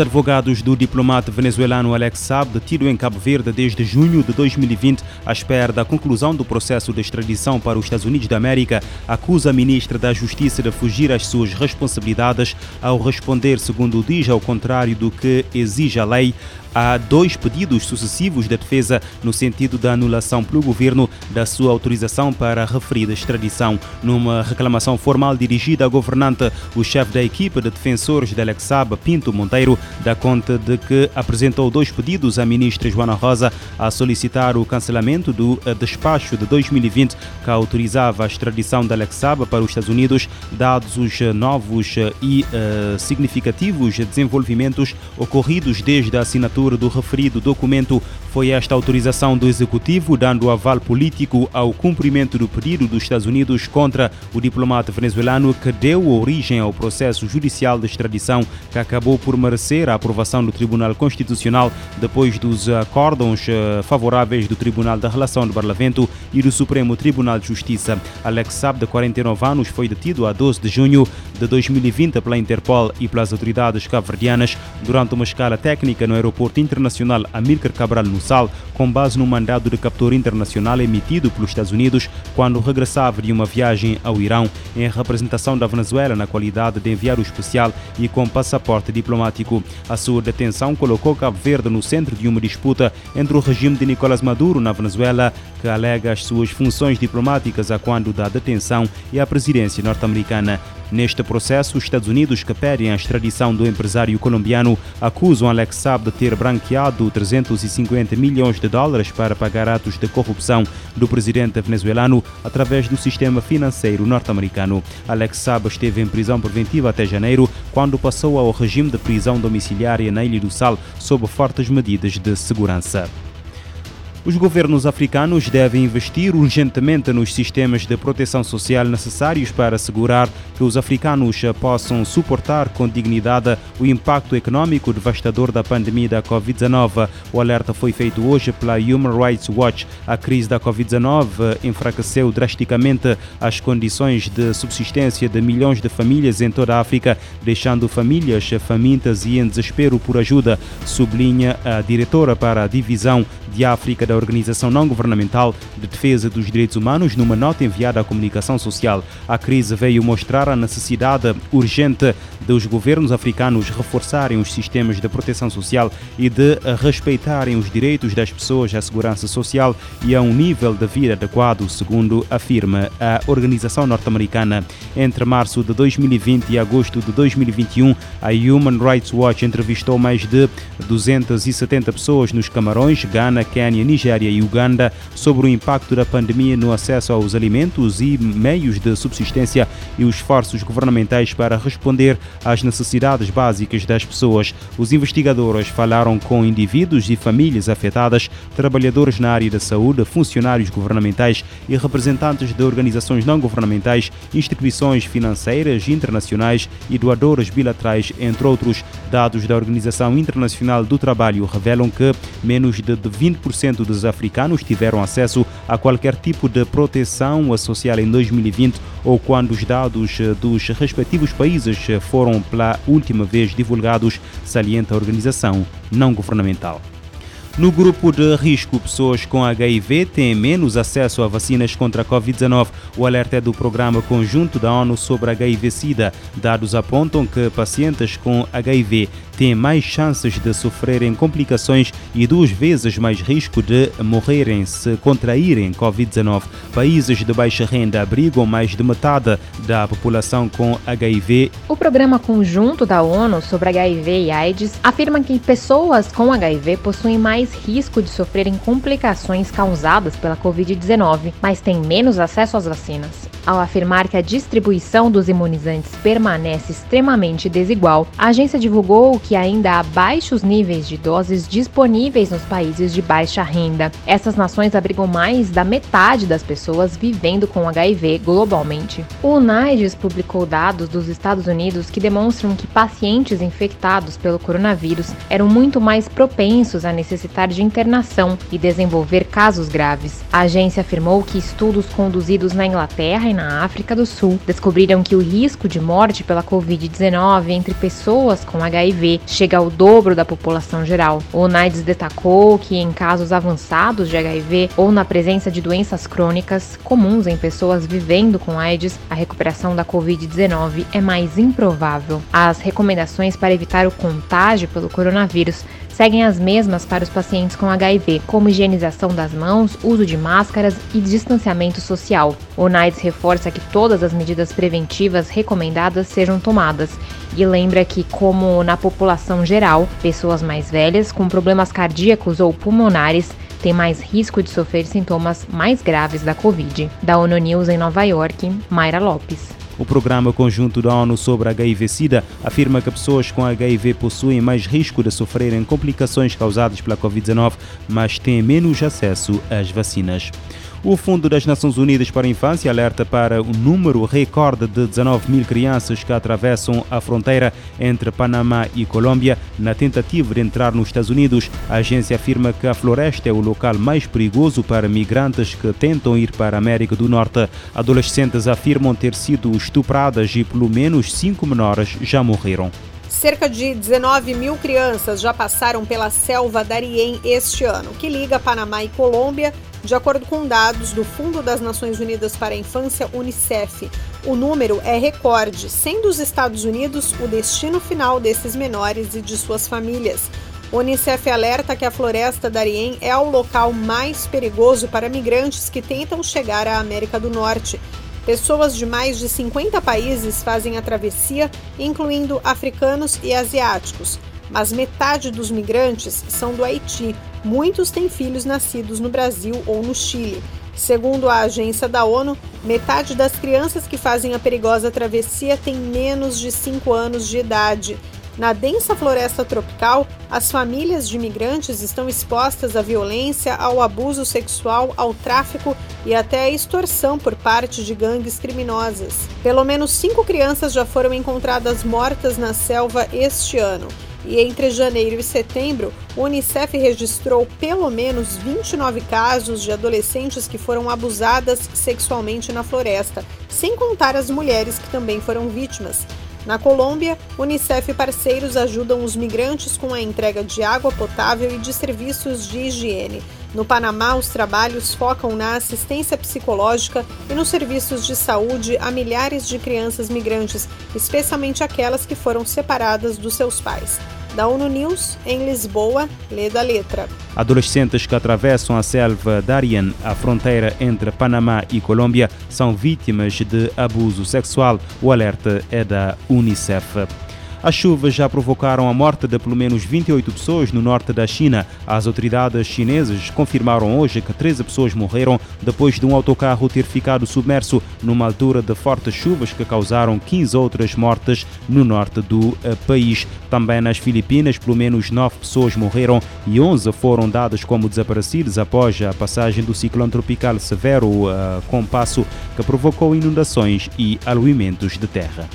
Os advogados do diplomata venezuelano Alex Saab, detido em Cabo Verde desde junho de 2020, à espera da conclusão do processo de extradição para os Estados Unidos da América, acusa a ministra da Justiça de fugir às suas responsabilidades ao responder, segundo diz, ao contrário do que exige a lei, há dois pedidos sucessivos da defesa no sentido da anulação pelo governo da sua autorização para a referida extradição. Numa reclamação formal dirigida ao governante, o chefe da equipe de defensores de Alexab, Pinto Monteiro, dá conta de que apresentou dois pedidos à ministra Joana Rosa a solicitar o cancelamento do eh, despacho de 2020 que autorizava a extradição de Alexab para os Estados Unidos, dados os eh, novos eh, e uh, significativos desenvolvimentos ocorridos desde a assinatura do referido documento. Foi esta autorização do Executivo, dando aval político ao cumprimento do pedido dos Estados Unidos contra o diplomata venezuelano que deu origem ao processo judicial de extradição que acabou por merecer a aprovação do Tribunal Constitucional depois dos acórdãos eh, favoráveis do Tribunal da Relação de Barlavento e do Supremo Tribunal de Justiça. Alex Saab, de 49 anos, foi detido a 12 de junho de 2020 pela Interpol e pelas autoridades cabo-verdianas durante uma escala técnica no Aeroporto Internacional Amílcar Cabral no Sal, com base no mandado de captura internacional emitido pelos Estados Unidos quando regressava de uma viagem ao Irão em representação da Venezuela na qualidade de enviado especial e com passaporte diplomático. A sua detenção colocou Cabo Verde no centro de uma disputa entre o regime de Nicolás Maduro na Venezuela, que alega as suas funções diplomáticas a quando da detenção, e a presidência norte-americana. Neste processo, os Estados Unidos, que pedem a extradição do empresário colombiano, acusam Alex Saab de ter branqueado 350 milhões de dólares para pagar atos de corrupção do presidente venezuelano através do sistema financeiro norte-americano. Alex Saab esteve em prisão preventiva até janeiro, quando passou ao regime de prisão domiciliária na Ilha do Sal sob fortes medidas de segurança. Os governos africanos devem investir urgentemente nos sistemas de proteção social necessários para assegurar que os africanos possam suportar com dignidade o impacto econômico devastador da pandemia da Covid-19. O alerta foi feito hoje pela Human Rights Watch. A crise da Covid-19 enfraqueceu drasticamente as condições de subsistência de milhões de famílias em toda a África, deixando famílias famintas e em desespero por ajuda, sublinha a diretora para a divisão de África da Organização Não Governamental de Defesa dos Direitos Humanos numa nota enviada à comunicação social. A crise veio mostrar a necessidade urgente dos governos africanos reforçarem os sistemas de proteção social e de respeitarem os direitos das pessoas à segurança social e a um nível de vida adequado, segundo afirma a organização norte-americana. Entre março de 2020 e agosto de 2021, a Human Rights Watch entrevistou mais de 270 pessoas nos Camarões, Gana, Quênia, Nigéria e Uganda sobre o impacto da pandemia no acesso aos alimentos e meios de subsistência e os esforços governamentais para responder às necessidades básicas das pessoas. Os investigadores falaram com indivíduos e famílias afetadas, trabalhadores na área da saúde, funcionários governamentais e representantes de organizações não governamentais, instituições financeiras internacionais e doadores bilaterais, entre outros. Dados da Organização Internacional do Trabalho revelam que menos de 20% dos africanos tiveram acesso a qualquer tipo de proteção social em 2020 ou quando os dados dos respectivos países foram pela última vez divulgados, salienta a organização não governamental. No grupo de risco, pessoas com HIV têm menos acesso a vacinas contra a Covid-19. O alerta é do Programa Conjunto da ONU sobre HIV-Sida. Dados apontam que pacientes com HIV têm mais chances de sofrerem complicações e duas vezes mais risco de morrerem se contraírem Covid-19. Países de baixa renda abrigam mais de metade da população com HIV. O Programa Conjunto da ONU sobre HIV e AIDS afirma que pessoas com HIV possuem mais risco de sofrerem complicações causadas pela Covid-19, mas têm menos acesso às vacinas. Ao afirmar que a distribuição dos imunizantes permanece extremamente desigual, a agência divulgou que ainda há baixos níveis de doses disponíveis nos países de baixa renda. Essas nações abrigam mais da metade das pessoas vivendo com HIV globalmente. O UNAIDS publicou dados dos Estados Unidos que demonstram que pacientes infectados pelo coronavírus eram muito mais propensos a necessitar de internação e desenvolver casos graves. A agência afirmou que estudos conduzidos na Inglaterra e na África do Sul, descobriram que o risco de morte pela Covid-19 entre pessoas com HIV chega ao dobro da população geral. O UNAIDS destacou que em casos avançados de HIV ou na presença de doenças crônicas comuns em pessoas vivendo com AIDS, a recuperação da Covid-19 é mais improvável. As recomendações para evitar o contágio pelo coronavírus seguem as mesmas para os pacientes com HIV, como higienização das mãos, uso de máscaras e distanciamento social. O NAIDS reforça que todas as medidas preventivas recomendadas sejam tomadas e lembra que, como na população geral, pessoas mais velhas com problemas cardíacos ou pulmonares têm mais risco de sofrer sintomas mais graves da Covid. Da ONU News em Nova York, Mayra Lopes. O Programa Conjunto da ONU sobre HIV-Sida afirma que pessoas com HIV possuem mais risco de sofrerem complicações causadas pela Covid-19, mas têm menos acesso às vacinas. O Fundo das Nações Unidas para a Infância alerta para o número recorde de 19 mil crianças que atravessam a fronteira entre Panamá e Colômbia na tentativa de entrar nos Estados Unidos. A agência afirma que a floresta é o local mais perigoso para migrantes que tentam ir para a América do Norte. Adolescentes afirmam ter sido estupradas e pelo menos cinco menores já morreram. Cerca de 19 mil crianças já passaram pela selva Darien este ano, que liga Panamá e Colômbia de acordo com dados do Fundo das Nações Unidas para a Infância, Unicef, o número é recorde, sendo os Estados Unidos o destino final desses menores e de suas famílias. O Unicef alerta que a floresta Darien é o local mais perigoso para migrantes que tentam chegar à América do Norte. Pessoas de mais de 50 países fazem a travessia, incluindo africanos e asiáticos mas metade dos migrantes são do Haiti. Muitos têm filhos nascidos no Brasil ou no Chile. Segundo a agência da ONU, metade das crianças que fazem a perigosa travessia tem menos de 5 anos de idade. Na densa floresta tropical, as famílias de imigrantes estão expostas à violência, ao abuso sexual, ao tráfico e até à extorsão por parte de gangues criminosas. Pelo menos cinco crianças já foram encontradas mortas na selva este ano. E entre janeiro e setembro, o Unicef registrou pelo menos 29 casos de adolescentes que foram abusadas sexualmente na floresta, sem contar as mulheres que também foram vítimas. Na Colômbia, Unicef e parceiros ajudam os migrantes com a entrega de água potável e de serviços de higiene. No Panamá, os trabalhos focam na assistência psicológica e nos serviços de saúde a milhares de crianças migrantes, especialmente aquelas que foram separadas dos seus pais. Da ONU News, em Lisboa, lê da letra. Adolescentes que atravessam a selva Darien, a fronteira entre Panamá e Colômbia, são vítimas de abuso sexual. O alerta é da Unicef. As chuvas já provocaram a morte de pelo menos 28 pessoas no norte da China. As autoridades chinesas confirmaram hoje que 13 pessoas morreram depois de um autocarro ter ficado submerso numa altura de fortes chuvas que causaram 15 outras mortes no norte do eh, país. Também nas Filipinas, pelo menos 9 pessoas morreram e 11 foram dadas como desaparecidas após a passagem do ciclone tropical severo uh, com passo que provocou inundações e aluimentos de terra.